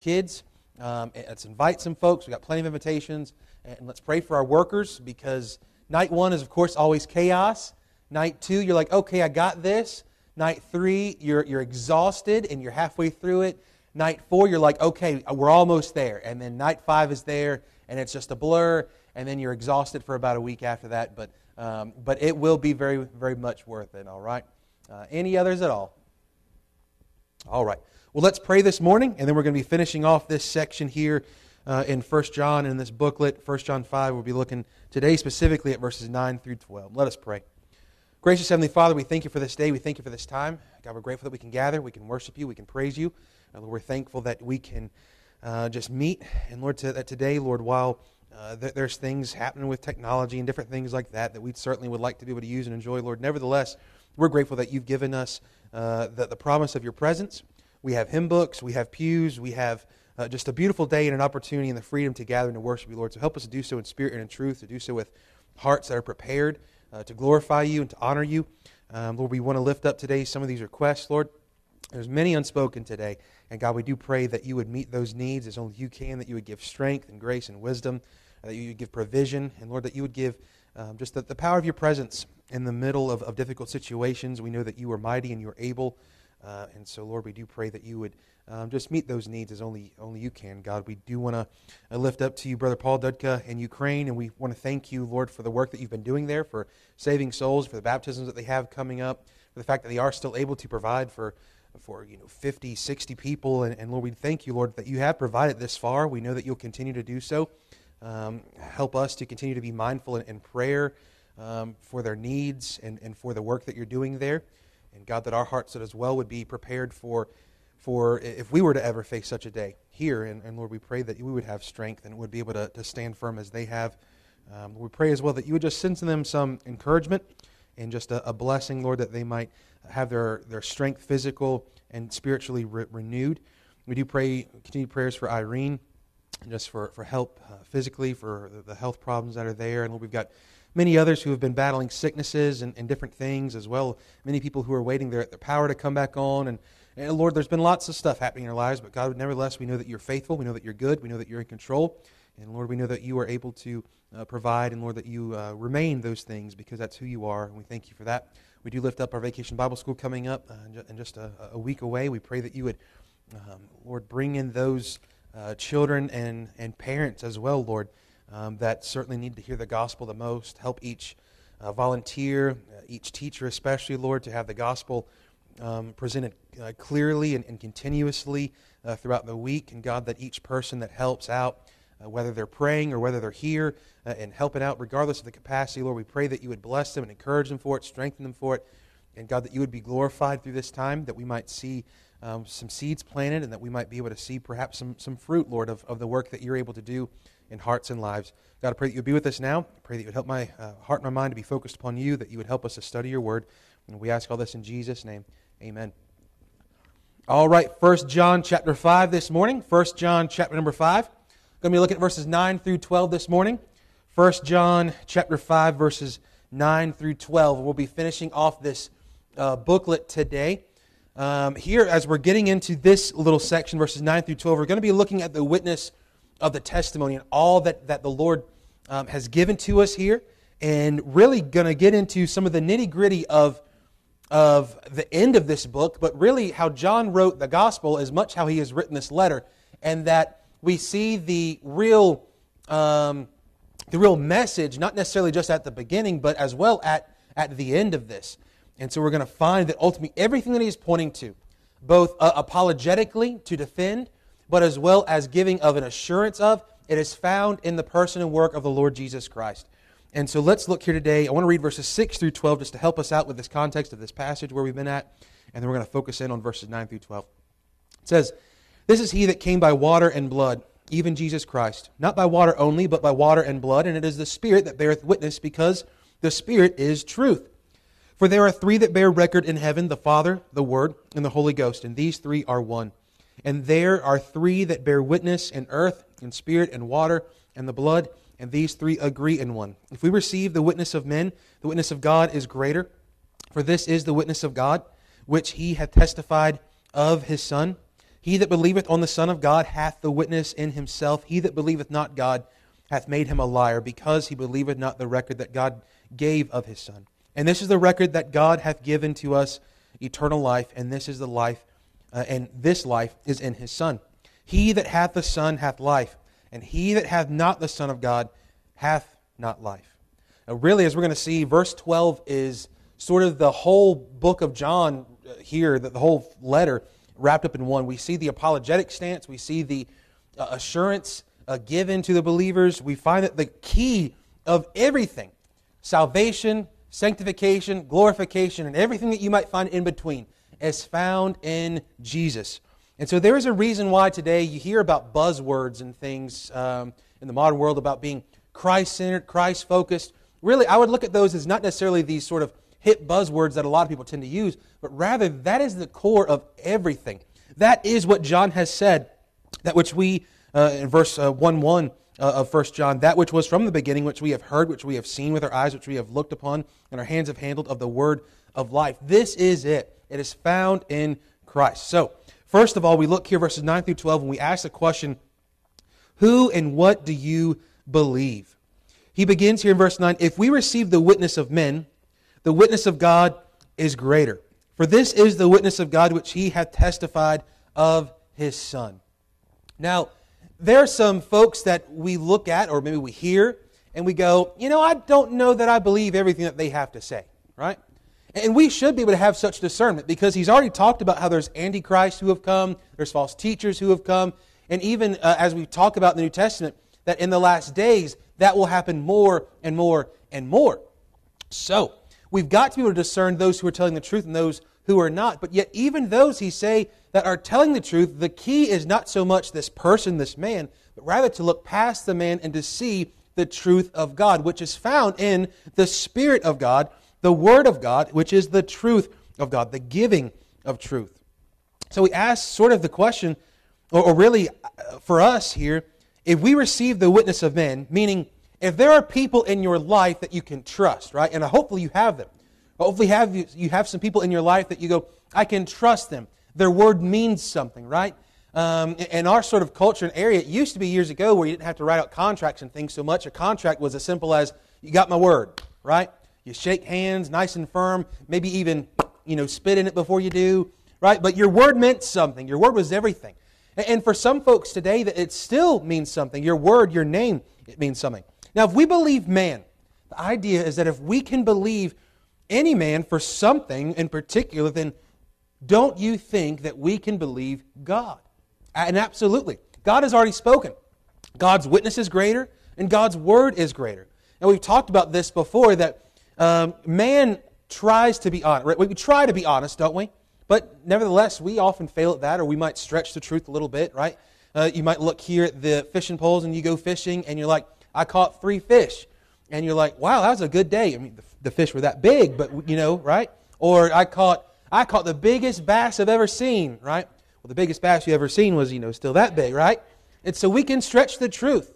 kids. Um, let's invite some folks. We've got plenty of invitations. And let's pray for our workers because night one is, of course, always chaos. Night two, you're like, okay, I got this. Night three, you're, you're exhausted and you're halfway through it. Night four, you're like, okay, we're almost there. And then night five is there and it's just a blur. And then you're exhausted for about a week after that. But, um, but it will be very, very much worth it, all right? Uh, any others at all? All right. Well, let's pray this morning, and then we're going to be finishing off this section here uh, in 1 John in this booklet, 1 John 5. We'll be looking today specifically at verses 9 through 12. Let us pray. Gracious Heavenly Father, we thank you for this day. We thank you for this time. God, we're grateful that we can gather, we can worship you, we can praise you. Uh, Lord, we're thankful that we can uh, just meet. And Lord, to, that today, Lord, while uh, th- there's things happening with technology and different things like that that we certainly would like to be able to use and enjoy, Lord, nevertheless, we're grateful that you've given us uh, the, the promise of your presence. We have hymn books, we have pews, we have uh, just a beautiful day and an opportunity and the freedom to gather and to worship you, Lord. So help us to do so in spirit and in truth, to do so with hearts that are prepared uh, to glorify you and to honor you. Um, Lord, we want to lift up today some of these requests, Lord. There's many unspoken today. And God, we do pray that you would meet those needs as only you can, that you would give strength and grace and wisdom, that you would give provision, and Lord, that you would give um, just the, the, power of your presence in the middle of, of difficult situations. We know that you are mighty and you are able. Uh, and so, Lord, we do pray that you would um, just meet those needs as only only you can. God, we do want to uh, lift up to you, Brother Paul Dudka in Ukraine, and we want to thank you, Lord, for the work that you've been doing there, for saving souls, for the baptisms that they have coming up, for the fact that they are still able to provide for for you know 50 60 people. And, and lord we thank you lord that you have provided this far. We know that you'll continue to do so. Um, help us to continue to be mindful in, in prayer um, for their needs and, and for the work that you're doing there and God, that our hearts that as well would be prepared for, for if we were to ever face such a day here. And, and Lord, we pray that we would have strength and would be able to, to stand firm as they have. Um, we pray as well that you would just send to them some encouragement and just a, a, blessing, Lord, that they might have their, their strength physical and spiritually re- renewed. We do pray, continue prayers for Irene, just for, for help uh, physically, for the, the health problems that are there. And Lord, we've got many others who have been battling sicknesses and, and different things as well. Many people who are waiting their, their power to come back on. And, and Lord, there's been lots of stuff happening in our lives, but God, nevertheless, we know that you're faithful. We know that you're good. We know that you're in control. And Lord, we know that you are able to uh, provide, and Lord, that you uh, remain those things because that's who you are. And we thank you for that. We do lift up our vacation Bible school coming up uh, in just a, a, week away. We pray that you would, um, Lord, bring in those uh, children and, and parents as well, Lord, um, that certainly need to hear the gospel the most. Help each uh, volunteer, uh, each teacher, especially, Lord, to have the gospel um, presented uh, clearly and, and continuously uh, throughout the week. And God, that each person that helps out, uh, whether they're praying or whether they're here uh, and helping out, regardless of the capacity, Lord, we pray that you would bless them and encourage them for it, strengthen them for it. And God, that you would be glorified through this time, that we might see um, some seeds planted and that we might be able to see perhaps some, some fruit, Lord, of, of the work that you're able to do in hearts and lives. God, I pray that you would be with us now. I pray that you would help my uh, heart and my mind to be focused upon you, that you would help us to study your word. And we ask all this in Jesus' name. Amen. All right, First John chapter 5 this morning. First John chapter number 5. I'm going to be looking at verses 9 through 12 this morning. First John chapter 5, verses 9 through 12. We'll be finishing off this uh, booklet today. Um, here, as we're getting into this little section, verses 9 through 12, we're going to be looking at the witness of the testimony and all that, that the Lord um, has given to us here, and really going to get into some of the nitty gritty of, of the end of this book, but really how John wrote the gospel as much how he has written this letter, and that we see the real, um, the real message, not necessarily just at the beginning, but as well at, at the end of this. And so we're going to find that ultimately everything that he's pointing to, both uh, apologetically to defend, but as well as giving of an assurance of, it is found in the person and work of the Lord Jesus Christ. And so let's look here today. I want to read verses 6 through 12 just to help us out with this context of this passage where we've been at. And then we're going to focus in on verses 9 through 12. It says, This is he that came by water and blood, even Jesus Christ. Not by water only, but by water and blood. And it is the Spirit that beareth witness, because the Spirit is truth. For there are three that bear record in heaven the Father, the Word, and the Holy Ghost. And these three are one. And there are three that bear witness in earth, in spirit, and water, and the blood, and these three agree in one. If we receive the witness of men, the witness of God is greater. For this is the witness of God, which he hath testified of his Son. He that believeth on the Son of God hath the witness in himself. He that believeth not God hath made him a liar, because he believeth not the record that God gave of his Son. And this is the record that God hath given to us eternal life, and this is the life, uh, and this life is in his Son. He that hath the Son hath life, and he that hath not the Son of God hath not life. Now, really, as we're going to see, verse 12 is sort of the whole book of John uh, here, the whole letter wrapped up in one. We see the apologetic stance, we see the uh, assurance uh, given to the believers. We find that the key of everything salvation, sanctification, glorification, and everything that you might find in between is found in Jesus. And so there is a reason why today you hear about buzzwords and things um, in the modern world about being Christ centered, Christ focused. Really, I would look at those as not necessarily these sort of hip buzzwords that a lot of people tend to use, but rather that is the core of everything. That is what John has said, that which we, uh, in verse uh, 1 1 uh, of 1 John, that which was from the beginning, which we have heard, which we have seen with our eyes, which we have looked upon, and our hands have handled of the word of life. This is it. It is found in Christ. So, first of all, we look here, verses 9 through 12, and we ask the question Who and what do you believe? He begins here in verse 9 If we receive the witness of men, the witness of God is greater. For this is the witness of God which he hath testified of his Son. Now, there are some folks that we look at, or maybe we hear, and we go, you know, I don't know that I believe everything that they have to say, right? And we should be able to have such discernment because he's already talked about how there's antichrists who have come, there's false teachers who have come, and even uh, as we talk about in the New Testament, that in the last days, that will happen more and more and more. So, we've got to be able to discern those who are telling the truth and those who are not. But yet, even those, he say, that are telling the truth, the key is not so much this person, this man, but rather to look past the man and to see the truth of God, which is found in the Spirit of God, the Word of God, which is the truth of God, the giving of truth. So we ask sort of the question, or, or really uh, for us here, if we receive the witness of men, meaning if there are people in your life that you can trust, right? And hopefully you have them. Hopefully you have you, you have some people in your life that you go, I can trust them. Their word means something, right? Um, in our sort of culture and area, it used to be years ago where you didn't have to write out contracts and things so much. A contract was as simple as, you got my word, right? You shake hands, nice and firm, maybe even, you know, spit in it before you do, right? But your word meant something. Your word was everything. And for some folks today, that it still means something. Your word, your name, it means something. Now, if we believe man, the idea is that if we can believe any man for something in particular, then don't you think that we can believe God? And absolutely. God has already spoken. God's witness is greater, and God's word is greater. And we've talked about this before that um, man tries to be honest. Right? We try to be honest, don't we? But nevertheless, we often fail at that, or we might stretch the truth a little bit, right? Uh, you might look here at the fishing poles and you go fishing and you're like, I caught three fish. And you're like, wow, that was a good day. I mean, the, the fish were that big, but, you know, right? Or I caught, I caught the biggest bass I've ever seen, right? Well, the biggest bass you ever seen was, you know, still that big, right? And so we can stretch the truth.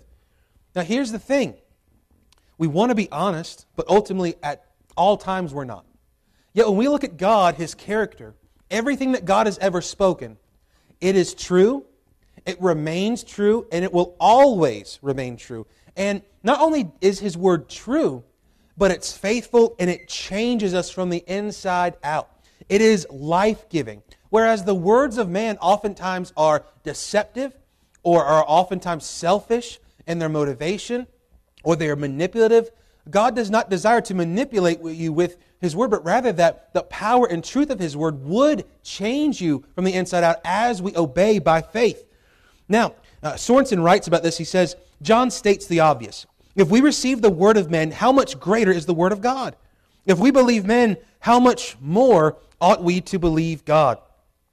Now, here's the thing we want to be honest, but ultimately, at all times, we're not. Yet, when we look at God, His character, everything that God has ever spoken, it is true, it remains true, and it will always remain true. And not only is His Word true, but it's faithful and it changes us from the inside out. It is life giving. Whereas the words of man oftentimes are deceptive or are oftentimes selfish in their motivation or they are manipulative, God does not desire to manipulate you with his Word, but rather that the power and truth of His Word would change you from the inside out as we obey by faith. Now, uh, Sorensen writes about this. He says, John states the obvious. If we receive the Word of men, how much greater is the Word of God? If we believe men, how much more ought we to believe God?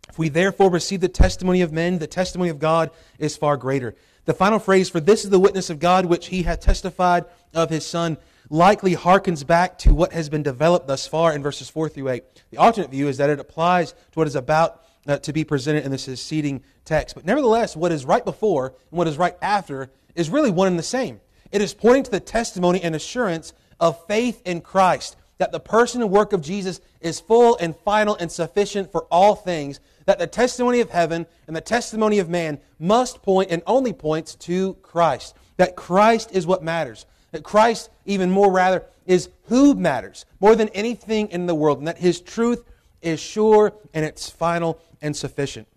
If we therefore receive the testimony of men, the testimony of God is far greater. The final phrase, for this is the witness of God which he hath testified of his Son, likely harkens back to what has been developed thus far in verses 4 through 8. The alternate view is that it applies to what is about uh, to be presented in the succeeding text. But nevertheless, what is right before and what is right after is really one and the same. It is pointing to the testimony and assurance of faith in Christ. That the person and work of Jesus is full and final and sufficient for all things, that the testimony of heaven and the testimony of man must point and only points to Christ. That Christ is what matters. That Christ, even more rather, is who matters more than anything in the world, and that his truth is sure and it's final and sufficient.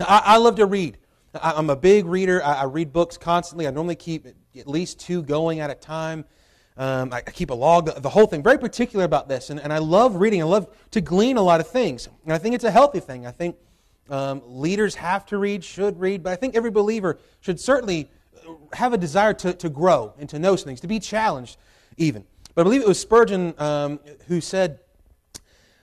I, I love to read. I, am a big reader. I, I, read books constantly. I normally keep at least two going at a time. Um, I, I, keep a log, the, the, whole thing. Very particular about this, and, and I love reading. I love to glean a lot of things, and I think it's a healthy thing. I think um, leaders have to read, should read, but I think every believer should certainly have a desire to, to grow and to know things, to be challenged even. But I believe it was Spurgeon um, who said,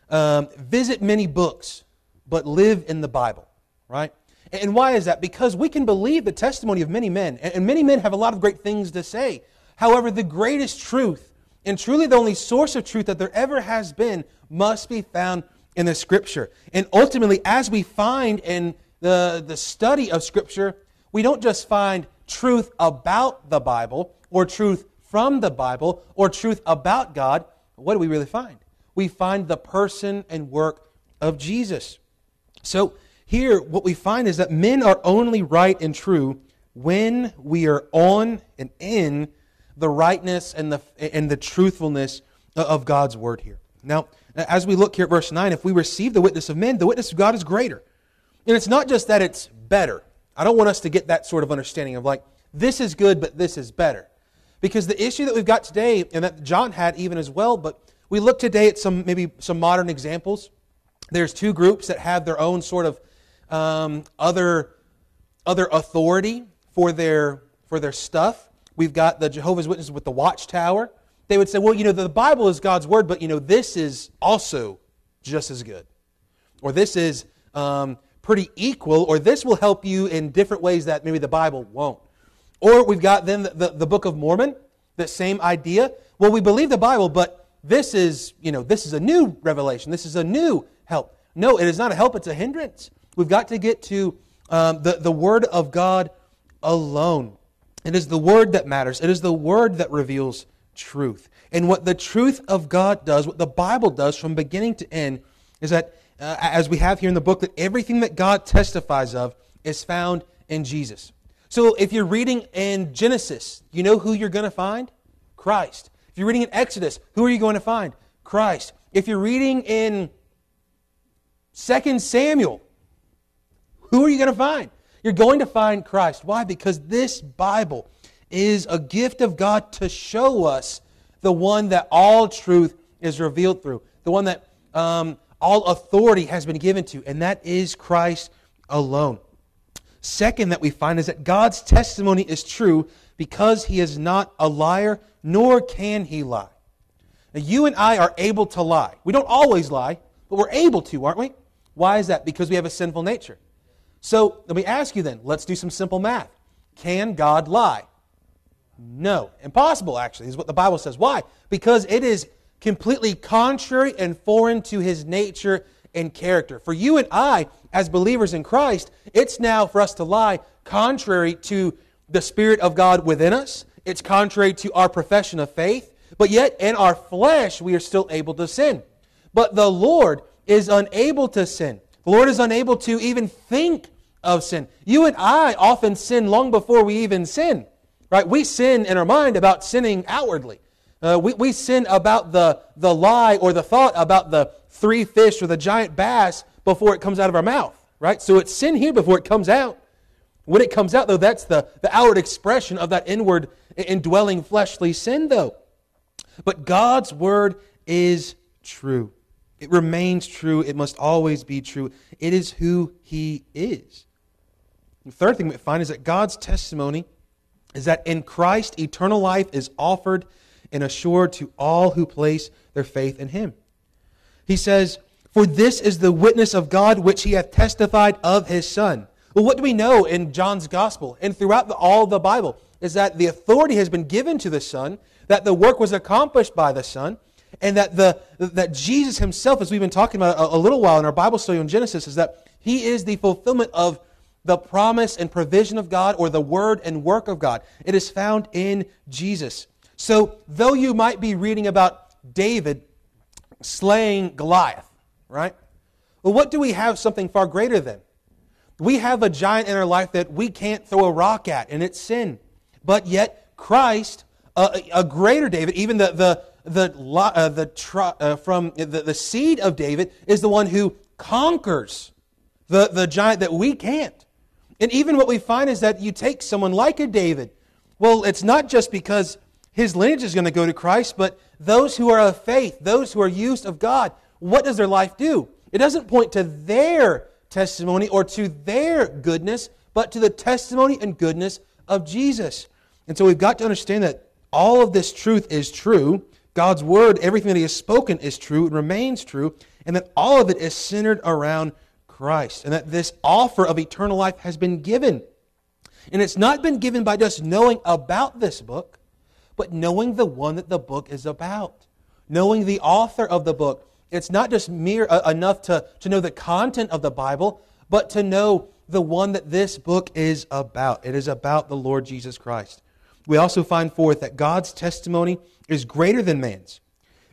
um, visit many books, but live in the Bible, right? And why is that? Because we can believe the testimony of many men, and many men have a lot of great things to say. However, the greatest truth, and truly the only source of truth that there ever has been, must be found in the Scripture. And ultimately, as we find in the, the study of Scripture, we don't just find truth about the Bible, or truth from the Bible, or truth about God. What do we really find? We find the person and work of Jesus. So, here, what we find is that men are only right and true when we are on and in the rightness and the, and the truthfulness of God's word here. Now, as we look here at verse 9, if we receive the witness of men, the witness of God is greater. And it's not just that it's better. I don't want us to get that sort of understanding of like, this is good, but this is better. Because the issue that we've got today, and that John had even as well, but we look today at some maybe some modern examples. There's two groups that have their own sort of um, other, other authority for their, for their stuff. We've got the Jehovah's Witnesses with the watchtower. They would say, well, you know, the Bible is God's word, but, you know, this is also just as good. Or this is um, pretty equal, or this will help you in different ways that maybe the Bible won't. Or we've got then the, the, the Book of Mormon, the same idea. Well, we believe the Bible, but this is, you know, this is a new revelation. This is a new help. No, it is not a help, it's a hindrance. We've got to get to um, the, the Word of God alone. It is the Word that matters, it is the Word that reveals truth. And what the truth of God does, what the Bible does from beginning to end, is that, uh, as we have here in the book, that everything that God testifies of is found in Jesus. So if you're reading in Genesis, you know who you're going to find? Christ. If you're reading in Exodus, who are you going to find? Christ. If you're reading in 2 Samuel, who are you going to find? You're going to find Christ. Why? Because this Bible is a gift of God to show us the one that all truth is revealed through, the one that um, all authority has been given to, and that is Christ alone. Second, that we find is that God's testimony is true because he is not a liar, nor can he lie. Now, you and I are able to lie. We don't always lie, but we're able to, aren't we? Why is that? Because we have a sinful nature. So let me ask you then, let's do some simple math. Can God lie? No. Impossible, actually, is what the Bible says. Why? Because it is completely contrary and foreign to his nature and character. For you and I, as believers in Christ, it's now for us to lie contrary to the Spirit of God within us. It's contrary to our profession of faith. But yet, in our flesh, we are still able to sin. But the Lord is unable to sin. The Lord is unable to even think of sin. You and I often sin long before we even sin. Right? We sin in our mind about sinning outwardly. Uh, we, we sin about the, the lie or the thought about the three fish or the giant bass before it comes out of our mouth. Right? So it's sin here before it comes out. When it comes out, though, that's the, the outward expression of that inward indwelling fleshly sin, though. But God's word is true. It remains true. It must always be true. It is who He is. The third thing we find is that God's testimony is that in Christ, eternal life is offered and assured to all who place their faith in Him. He says, For this is the witness of God which He hath testified of His Son. Well, what do we know in John's Gospel and throughout the, all the Bible? Is that the authority has been given to the Son, that the work was accomplished by the Son, and that, the, that Jesus himself, as we've been talking about a, a little while in our Bible study on Genesis, is that he is the fulfillment of the promise and provision of God or the word and work of God. It is found in Jesus. So, though you might be reading about David slaying Goliath, right? Well, what do we have something far greater than? We have a giant in our life that we can't throw a rock at, and it's sin. But yet, Christ, uh, a greater David, even the, the, the, uh, the uh, from the, the seed of David, is the one who conquers the, the giant that we can't. And even what we find is that you take someone like a David. Well, it's not just because his lineage is going to go to Christ, but those who are of faith, those who are used of God, what does their life do? It doesn't point to their testimony or to their goodness, but to the testimony and goodness of Jesus. And so we've got to understand that all of this truth is true. God's word, everything that He has spoken is true, and remains true, and that all of it is centered around Christ, and that this offer of eternal life has been given. And it's not been given by just knowing about this book, but knowing the one that the book is about, knowing the author of the book, it's not just mere uh, enough to, to know the content of the Bible, but to know the one that this book is about. It is about the Lord Jesus Christ. We also find forth that God's testimony is greater than man's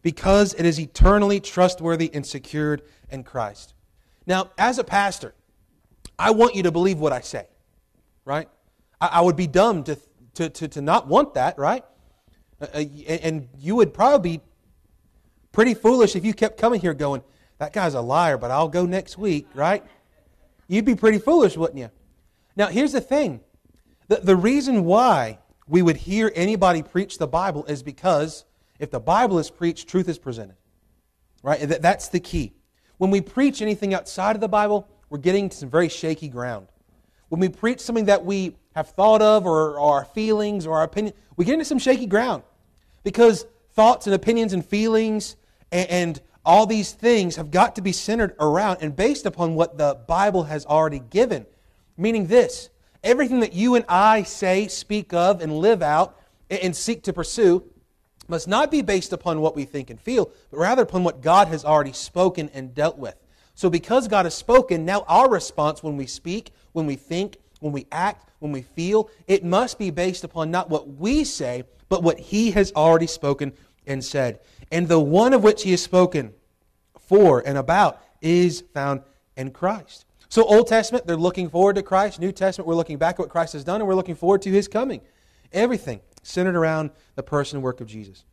because it is eternally trustworthy and secured in Christ. Now, as a pastor, I want you to believe what I say, right? I, I would be dumb to, to, to, to, not want that, right? Uh, uh and you would probably be Pretty foolish if you kept coming here going, that guy's a liar, but I'll go next week, right? You'd be pretty foolish, wouldn't you? Now, here's the thing the, the reason why we would hear anybody preach the Bible is because if the Bible is preached, truth is presented. Right? That's the key. When we preach anything outside of the Bible, we're getting to some very shaky ground. When we preach something that we have thought of or, our feelings or our opinion, we get into some shaky ground. Because thoughts and opinions and feelings and all these things have got to be centered around and based upon what the Bible has already given. Meaning this everything that you and I say, speak of, and live out and seek to pursue must not be based upon what we think and feel, but rather upon what God has already spoken and dealt with. So, because God has spoken, now our response when we speak, when we think, when we act, when we feel, it must be based upon not what we say, but what He has already spoken and said and the one of which he has spoken for and about is found in Christ. So, Old Testament, they're looking forward to Christ. New Testament, we're looking back at what Christ has done, and we're looking forward to his coming. Everything centered around the person and work of Jesus.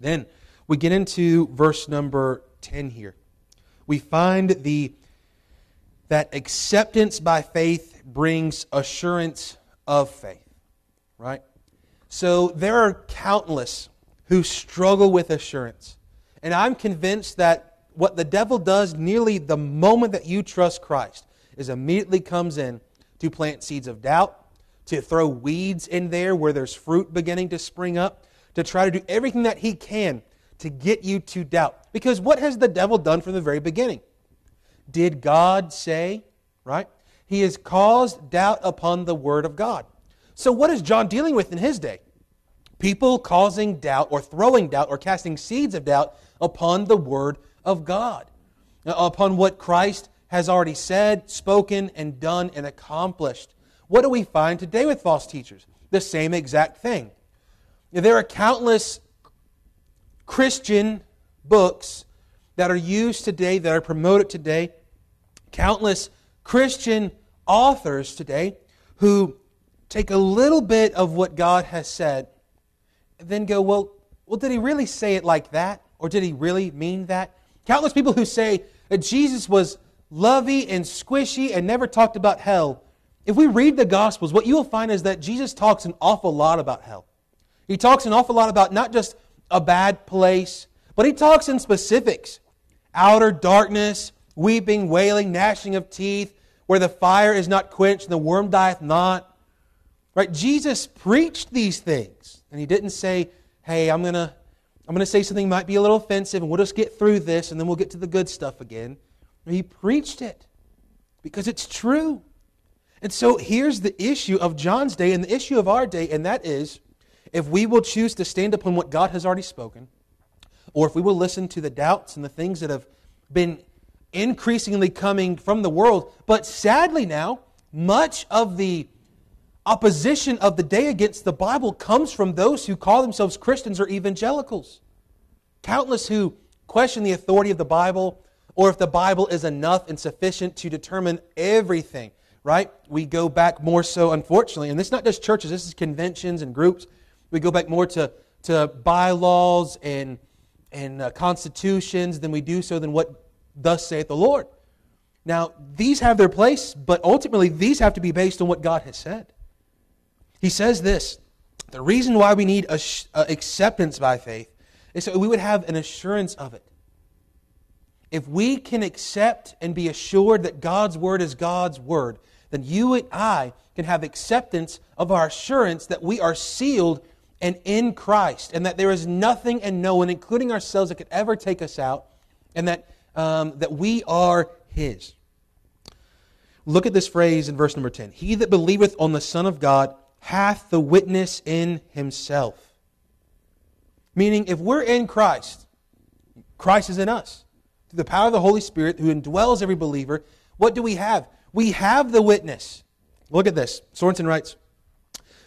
Then we get into verse number 10 here. We find the that acceptance by faith brings assurance of faith. Right? So there are countless who struggle with assurance. And I'm convinced that what the devil does nearly the moment that you trust Christ is immediately comes in to plant seeds of doubt, to throw weeds in there where there's fruit beginning to spring up, to try to do everything that he can to get you to doubt. Because what has the devil done from the very beginning? Did God say, right? He has caused doubt upon the word of God. So what is John dealing with in his day? People causing doubt or throwing doubt or casting seeds of doubt upon the Word of God, uh, upon what Christ has already said, spoken, and done and accomplished. What do we find today with false teachers? The same exact thing. There are countless Christian books that are used today, that are promoted today, countless Christian authors today who take a little bit of what God has said then go, well, well, did he really say it like that? Or did he really mean that? Countless people who say that Jesus was lovey and squishy and never talked about hell. If we read the Gospels, what you will find is that Jesus talks an awful lot about hell. He talks an awful lot about not just a bad place, but he talks in specifics outer darkness, weeping, wailing, gnashing of teeth, where the fire is not quenched and the worm dieth not. Right? Jesus preached these things. And he didn't say, hey, I'm going to I'm going to say something might be a little offensive and we'll just get through this and then we'll get to the good stuff again. He preached it because it's true. And so here's the issue of John's day and the issue of our day, and that is if we will choose to stand upon what God has already spoken, or if we will listen to the doubts and the things that have been increasingly coming from the world. But sadly, now, much of the opposition of the day against the Bible comes from those who call themselves Christians or evangelicals. Countless who question the authority of the Bible or if the Bible is enough and sufficient to determine everything, right? We go back more so, unfortunately, and this is not just churches, this is conventions and groups. We go back more to, to bylaws and, and uh, constitutions than we do so than what thus saith the Lord. Now, these have their place, but ultimately, these have to be based on what God has said. He says this the reason why we need a acceptance by faith is so we would have an assurance of it. If we can accept and be assured that God's word is God's word, then you and I can have acceptance of our assurance that we are sealed and in Christ, and that there is nothing and no one, including ourselves, that could ever take us out, and that, um, that we are His. Look at this phrase in verse number 10 He that believeth on the Son of God hath the witness in himself. Meaning, if we're in Christ, Christ is in us. Through the power of the Holy Spirit who indwells every believer, what do we have? We have the witness. Look at this. Sorensen writes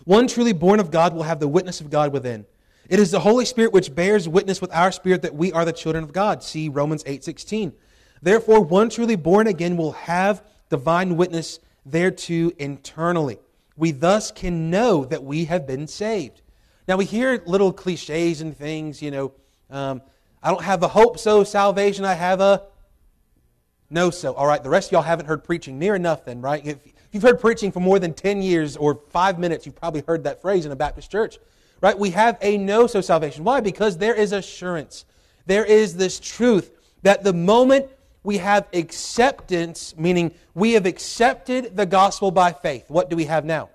One truly born of God will have the witness of God within. It is the Holy Spirit which bears witness with our spirit that we are the children of God. See Romans 8:16. Therefore, one truly born again will have divine witness thereto internally we thus can know that we have been saved. Now, we hear little cliches and things, you know. Um, I don't have a hope so salvation, I have a no so. All right, the rest of y'all haven't heard preaching near enough then, right? If you've heard preaching for more than 10 years or five minutes, you've probably heard that phrase in a Baptist church, right? We have a no so salvation. Why? Because there is assurance. There is this truth that the moment we have acceptance, meaning we have accepted the gospel by faith. What do we have now?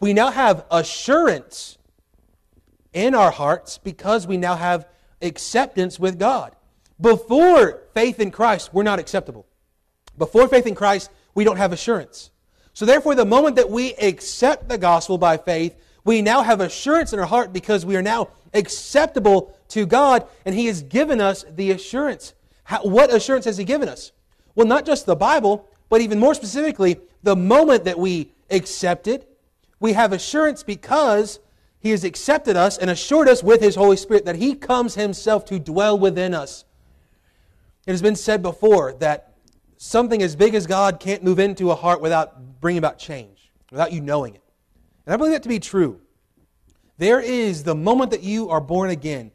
We now have assurance in our hearts because we now have acceptance with God. Before faith in Christ, we're not acceptable. Before faith in Christ, we don't have assurance. So, therefore, the moment that we accept the gospel by faith, we now have assurance in our heart because we are now acceptable to God, and He has given us the assurance. How, what assurance has He given us? Well, not just the Bible, but even more specifically, the moment that we accepted, we have assurance because He has accepted us and assured us with His Holy Spirit that He comes Himself to dwell within us. It has been said before that something as big as God can't move into a heart without bringing about change, without you knowing it. And I believe that to be true. There is the moment that you are born again,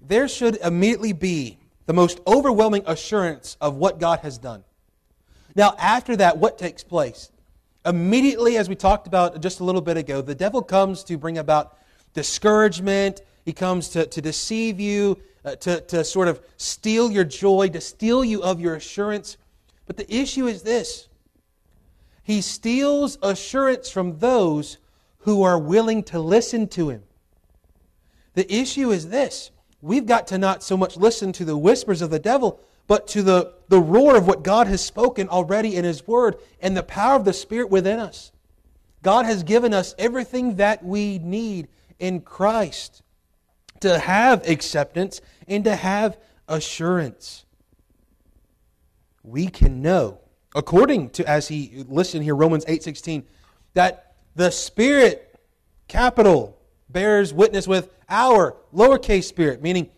there should immediately be the most overwhelming assurance of what God has done. Now, after that, what takes place? Immediately, as we talked about just a little bit ago, the devil comes to bring about discouragement. He comes to, to deceive you, uh, to, to sort of steal your joy, to steal you of your assurance. But the issue is this He steals assurance from those who are willing to listen to him. The issue is this we've got to not so much listen to the whispers of the devil, but to the, the roar of what God has spoken already in His Word and the power of the Spirit within us. God has given us everything that we need in Christ to have acceptance and to have assurance. We can know, according to as he listed here, Romans 8:16, that the Spirit, capital, bears witness with our lowercase spirit, meaning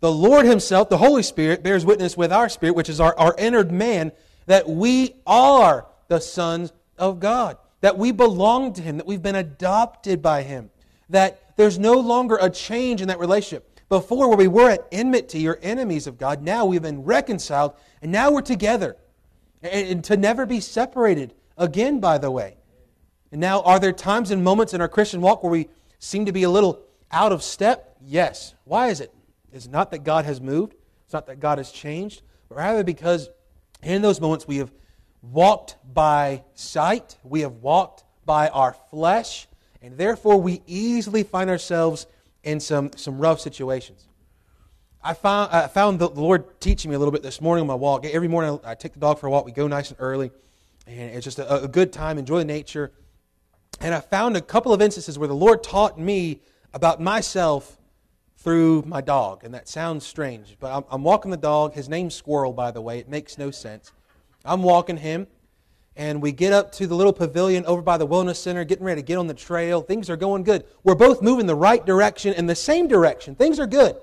the Lord Himself, the Holy Spirit, bears witness with our spirit, which is our, our entered man, that we are the sons of God, that we belong to Him, that we've been adopted by Him, that there's no longer a change in that relationship. Before, where we were at enmity or enemies of God, now we've been reconciled, and now we're together. And, and to never be separated again, by the way. And now, are there times and moments in our Christian walk where we seem to be a little out of step? Yes. Why is it? It's not that God has moved, it's not that God has changed, but rather because in those moments we have walked by sight, we have walked by our flesh, and therefore we easily find ourselves in some, some rough situations. I found, I found the Lord teaching me a little bit this morning on my walk. Every morning I take the dog for a walk. We go nice and early, and it's just a, a good time, enjoy the nature. And I found a couple of instances where the Lord taught me about myself through my dog. And that sounds strange, but I'm, I'm, walking the dog. His name's Squirrel, by the way. It makes no sense. I'm walking him, and we get up to the little pavilion over by the Wellness Center, getting ready to get on the trail. Things are going good. We're both moving the right direction in the same direction. Things are good.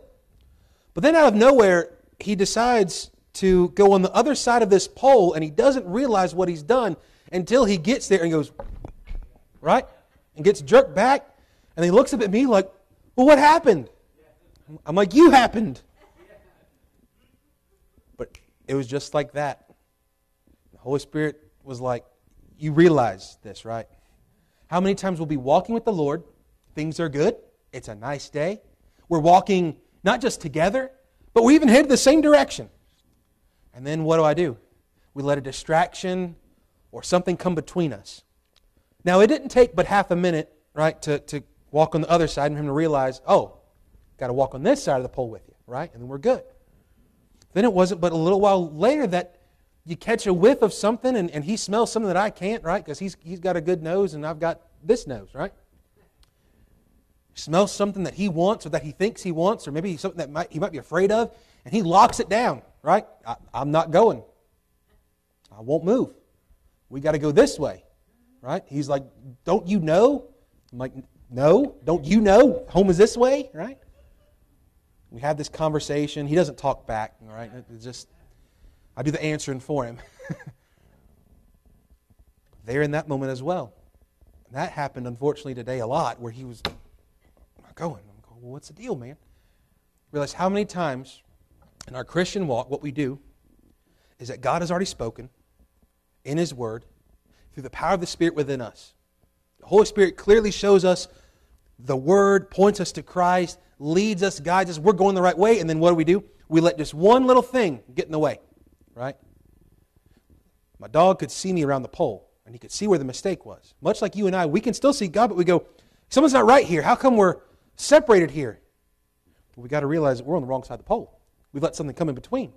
But then out of nowhere, he decides to go on the other side of this pole and he doesn't realize what he's done until he gets there and goes, right? And gets jerked back. And he looks up at me like, well, what happened? I'm like, you happened. But it was just like that. The Holy Spirit was like, you realize this, right? How many times we'll be walking with the Lord, things are good, it's a nice day. We're walking not just together, but we even head the same direction. And then what do I do? We let a distraction or something come between us. Now, it didn't take but half a minute, right, to, to walk on the other side and him to realize, oh, got to walk on this side of the pole with you, right? And then we're good. Then it wasn't but a little while later that you catch a whiff of something and, and he smells something that I can't, right? Because he's, he's got a good nose and I've got this nose, right? Smells something that he wants or that he thinks he wants or maybe something that might, he might be afraid of and he locks it down, right? I, I'm not going. I won't move. We got to go this way, right? He's like, Don't you know? I'm like, No, don't you know? Home is this way, right? We have this conversation. He doesn't talk back, right? It's just, I do the answering for him. there in that moment as well. And that happened, unfortunately, today a lot, where he was not going. I'm going, well, what's the deal, man? Realize how many times in our Christian walk, what we do is that God has already spoken in His Word through the power of the Spirit within us. The Holy Spirit clearly shows us the Word, points us to Christ, leads us, guides us. We're going the right way, and then what do we do? We let just one little thing get in the way, right? My dog could see me around the pole, and he could see where the mistake was. Much like you and I, we can still see God, but we go, someone's not right here. How come we're separated here? Well, we got to realize that we're on the wrong side of the pole. We've let something come in between.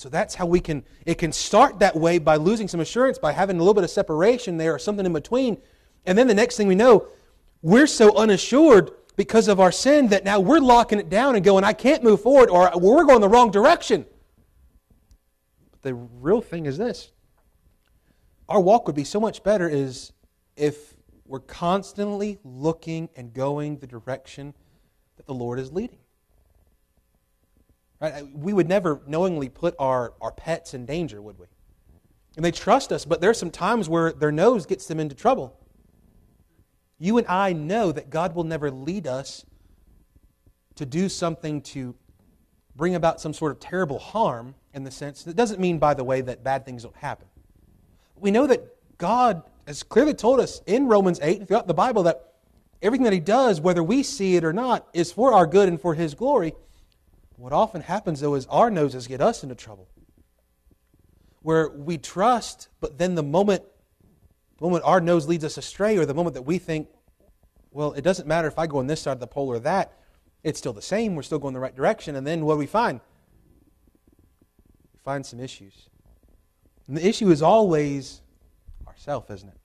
So that's how we can, it can start that way by losing some assurance, by having a little bit of separation there or something in between. And then the next thing we know, we're so unassured because of our sin that now we're locking it down and going, I can't move forward, or we're going the wrong direction. But the real thing is this our walk would be so much better is if we're constantly looking and going the direction that the Lord is leading. Right? We would never knowingly put our, our pets in danger, would we? And they trust us, but there's some times where their nose gets them into trouble. You and I know that God will never lead us to do something to bring about some sort of terrible harm in the sense that doesn't mean, by the way, that bad things don't happen. We know that God has clearly told us in Romans 8 and throughout the Bible that everything that He does, whether we see it or not, is for our good and for His glory. What often happens, though, is our noses get us into trouble. Where we trust, but then the moment the moment our nose leads us astray, or the moment that we think, well, it doesn't matter if I go on this side of the pole or that, it's still the same. We're still going the right direction. And then what do we find? We find some issues. And the issue is always ourself, isn't it?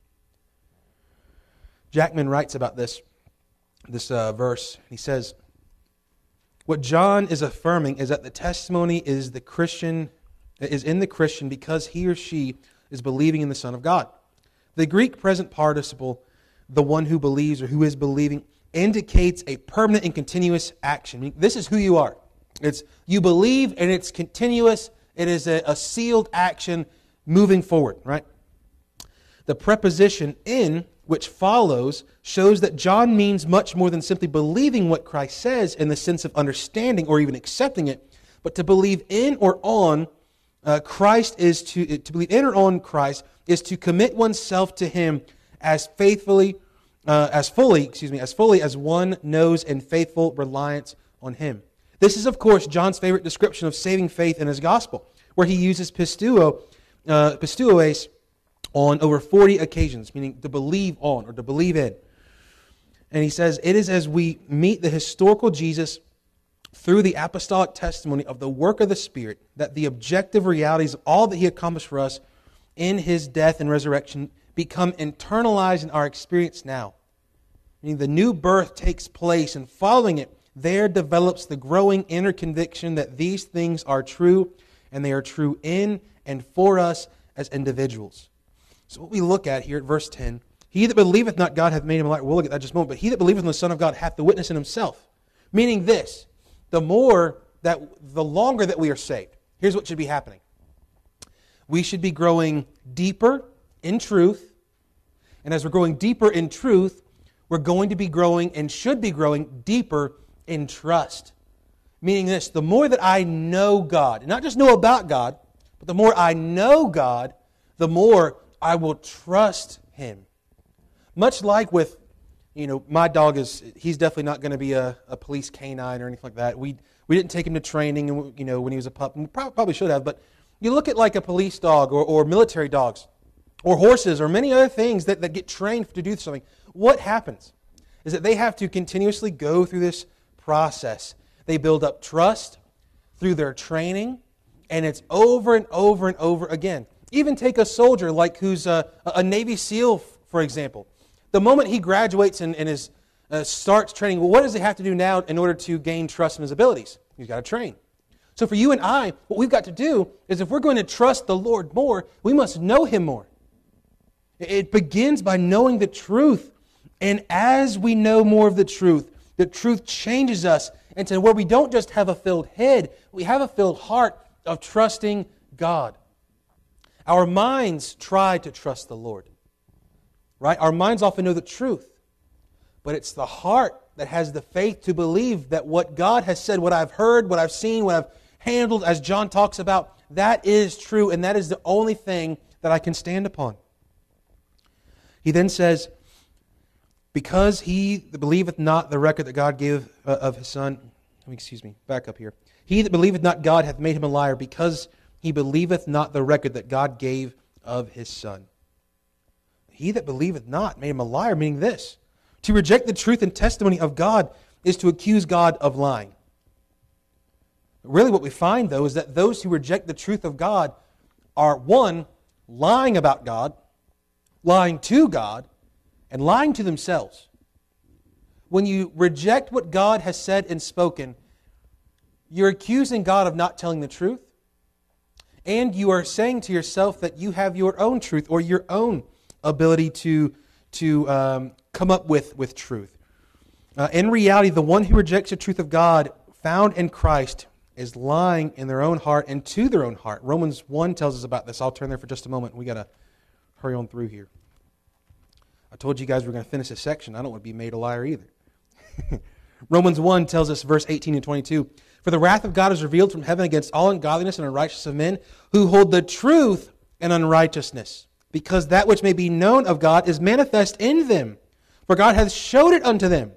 Jackman writes about this, this uh, verse. He says, What John is affirming is that the testimony is the Christian is in the Christian because he or she is believing in the Son of God. The Greek present participle, the one who believes or who is believing, indicates a permanent and continuous action. This is who you are. It's you believe and it's continuous. It is a, a sealed action moving forward, right? The preposition in which follows shows that John means much more than simply believing what Christ says in the sense of understanding or even accepting it, but to believe in or on uh, Christ is to, to believe in or on Christ is to commit oneself to Him as faithfully, uh, as fully, excuse me, as fully as one knows in faithful reliance on Him. This is, of course, John's favorite description of saving faith in his gospel, where he uses pisteuo, uh, pistuoes on over 40 occasions, meaning to believe on or to believe in. And he says, It is as we meet the historical Jesus through the apostolic testimony of the work of the Spirit that the objective realities of all that he accomplished for us in his death and resurrection become internalized in our experience now. Meaning the new birth takes place, and following it, there develops the growing inner conviction that these things are true, and they are true in and for us as individuals. So, what we look at here at verse 10 He that believeth not God hath made him a liar. We'll look at that just a moment. But he that believeth in the Son of God hath the witness in himself. Meaning this the more that the longer that we are saved, here's what should be happening. We should be growing deeper in truth. And as we're growing deeper in truth, we're going to be growing and should be growing deeper in trust. Meaning this the more that I know God, not just know about God, but the more I know God, the more I will trust Him. Much like with, you know, my dog is, he's definitely not going to be a, a police canine or anything like that. We, we didn't take him to training, you know, when he was a pup. And we probably should have, but you look at like a police dog or, or military dogs or horses or many other things that, that get trained to do something. What happens is that they have to continuously go through this process. They build up trust through their training, and it's over and over and over again. Even take a soldier like who's a, a Navy SEAL, for example. The moment he graduates and, and is, uh, starts training, well, what does he have to do now in order to gain trust in his abilities? He's got to train. So for you and I, what we've got to do is if we're going to trust the Lord more, we must know Him more. It begins by knowing the truth. And as we know more of the truth, the truth changes us into where we don't just have a filled head, we have a filled heart of trusting God. Our minds try to trust the Lord, right? Our minds often know the truth, but it's the heart that has the faith to believe that what God has said, what I've heard, what I've seen, what I've handled, as John talks about, that is true, and that is the only thing that I can stand upon. He then says, Because he believeth not the record that God gave uh, of his Son, excuse me, back up here. He that believeth not God hath made him a liar, because he believeth not the record that God gave of his Son. He that believeth not made him a liar, meaning this to reject the truth and testimony of God is to accuse God of lying. Really, what we find, though, is that those who reject the truth of God are, one, lying about God, lying to God, and lying to themselves. When you reject what God has said and spoken, you're accusing God of not telling the truth, and you are saying to yourself that you have your own truth or your own ability to, to um, come up with, with truth. Uh, in reality, the one who rejects the truth of God found in Christ is lying in their own heart and to their own heart. Romans 1 tells us about this. I'll turn there for just a moment. We got to hurry on through here. I told you guys we are going to finish this section. I don't want to be made a liar either. Romans 1 tells us, verse 18 and 22 For the wrath of God is revealed from heaven against all ungodliness and unrighteousness of men who hold the truth in unrighteousness, because that which may be known of God is manifest in them for God hath showed it unto them.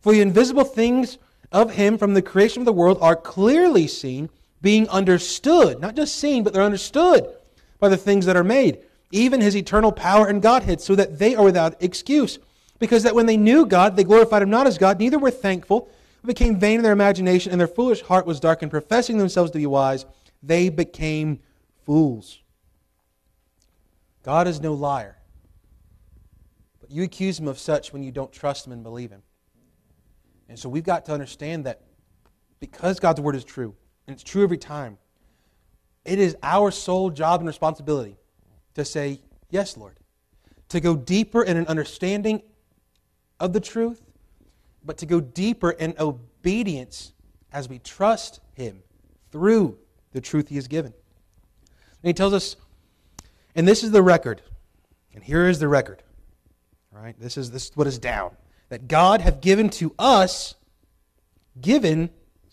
For the invisible things of him from the creation of the world are clearly seen, being understood, not just seen, but they're understood by the things that are made, even his eternal power and Godhead, so that they are without excuse. Because that when they knew God, they glorified him not as God, neither were thankful, but became vain in their imagination, and their foolish heart was darkened, professing themselves to be wise, they became fools. God is no liar. But you accuse him of such when you don't trust him and believe him. And so we've got to understand that because God's word is true, and it's true every time, it is our sole job and responsibility to say, Yes, Lord. To go deeper in an understanding of the truth, but to go deeper in obedience as we trust Him through the truth He has given. And He tells us, and this is the record, and here is the record Right? This is this is what is down. That God have given to us, given,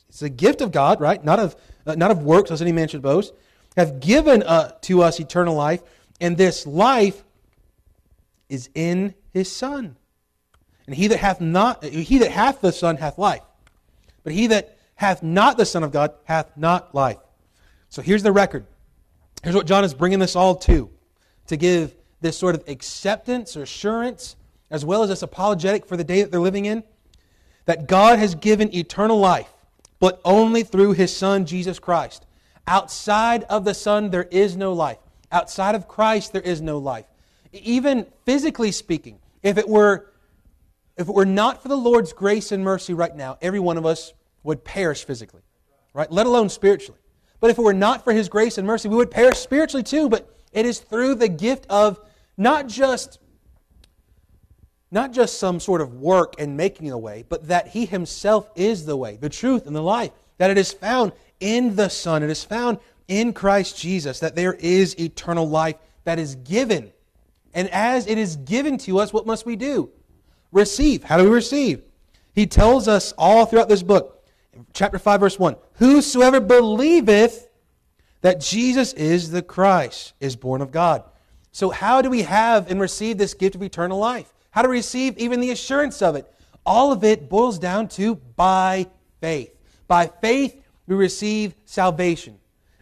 it's a gift of God, right? Not of uh, not of works, as any man should boast, have given uh, to us eternal life, and this life is in his Son. And he that hath not he that hath the Son hath life. But he that hath not the Son of God hath not life. So here's the record. Here's what John is bringing this all to to give this sort of acceptance or assurance, as well as this apologetic for the day that they're living in, that God has given eternal life, but only through his Son, Jesus Christ. Outside of the Son, there is no life. Outside of Christ, there is no life. Even physically speaking, if it were if it were not for the Lord's grace and mercy right now, every one of us would perish physically, right? Let alone spiritually. But if it were not for His grace and mercy, we would perish spiritually too. But it is through the gift of not just not just some sort of work and making a way, but that he himself is the way, the truth, and the life. that it is found in the Son, it is found in Christ Jesus, that there is eternal life that is given. And as it is given to us, what must we do? Receive. How do we receive? He tells us all throughout this book, chapter 5, verse 1 Whosoever believeth that Jesus is the Christ is born of God. So, how do we have and receive this gift of eternal life? How to receive even the assurance of it? All of it boils down to by faith. By faith, we receive salvation.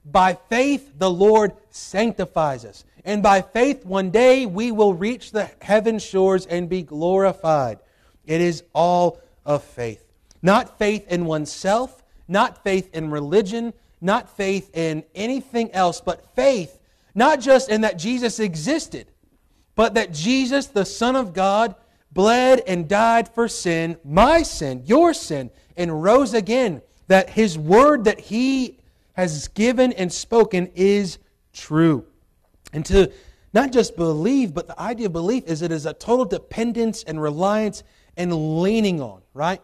By faith, the Lord sanctifies us. And by faith, one day we will reach the heaven shores and be glorified. It is all of faith. Not faith in oneself, not faith in religion, not faith in anything else, but faith not just in that Jesus existed, but that Jesus, the Son of God, bled and died for sin, my sin, your sin, and rose again. That his word that he has given and spoken is true. And to not just believe, but the idea of belief is it is a total dependence and reliance and leaning on, right?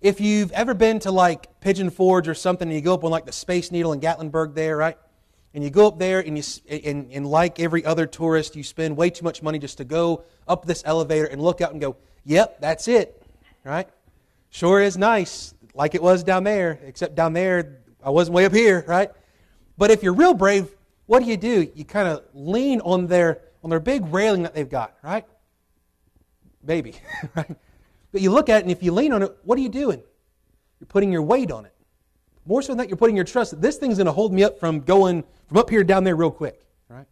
If you've ever been to like Pigeon Forge or something and you go up on like the Space Needle in Gatlinburg there, right? And you go up there and you and, and like every other tourist, you spend way too much money just to go up this elevator and look out and go, "Yep, that's it." Right? Sure is nice like it was down there, except down there I wasn't way up here, right? But if you're real brave, what do you do? You kind of lean on their on their big railing that they've got, right? Maybe, right? But you look at it, and if you lean on it, what are you doing? You're putting your weight on it. More so than that, you're putting your trust that this thing's going to hold me up from going from up here down there real quick. Right?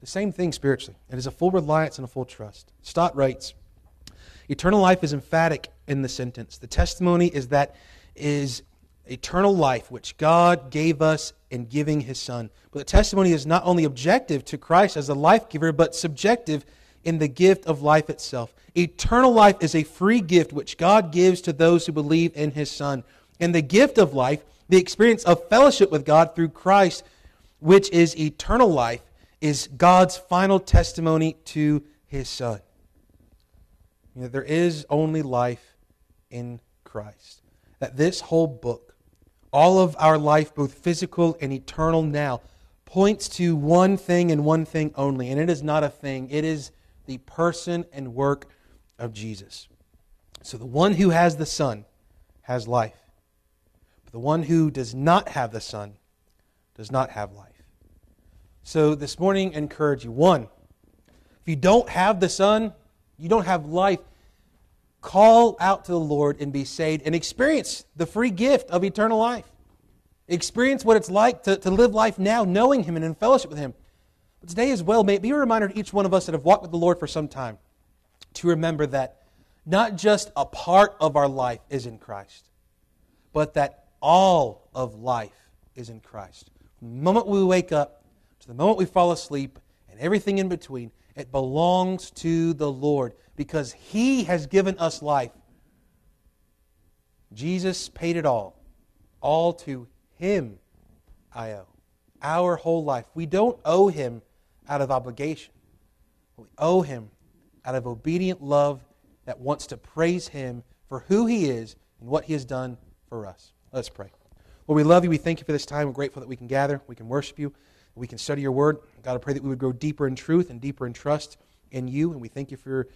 The same thing spiritually. It is a full reliance and a full trust. Stott writes, Eternal life is emphatic in the sentence. The testimony is that is eternal life which God gave us in giving his son. But the testimony is not only objective to Christ as the life giver, but subjective in the gift of life itself. Eternal life is a free gift which God gives to those who believe in his Son. And the gift of life, the experience of fellowship with God through Christ, which is eternal life, is God's final testimony to his Son. You know, there is only life in Christ. That this whole book, all of our life, both physical and eternal now, points to one thing and one thing only. And it is not a thing, it is the person and work of Jesus. So the one who has the Son has life. But the one who does not have the Son does not have life. So this morning, I encourage you. One, if you don't have the Son, you don't have life. Call out to the Lord and be saved and experience the free gift of eternal life. Experience what it's like to, to live life now knowing Him and in fellowship with Him. But today as well, may it be a reminder to each one of us that have walked with the Lord for some time to remember that not just a part of our life is in Christ, but that all of life is in Christ. From the moment we wake up to the moment we fall asleep and everything in between, it belongs to the Lord because He has given us life. Jesus paid it all. All to Him I owe. Our whole life. We don't owe Him out of obligation. We owe him out of obedient love that wants to praise him for who he is and what he has done for us. Let's pray. Lord, we love you. We thank you for this time. We're grateful that we can gather, we can worship you, we can study your word. God, I pray that we would grow deeper in truth and deeper in trust in you. And we thank you for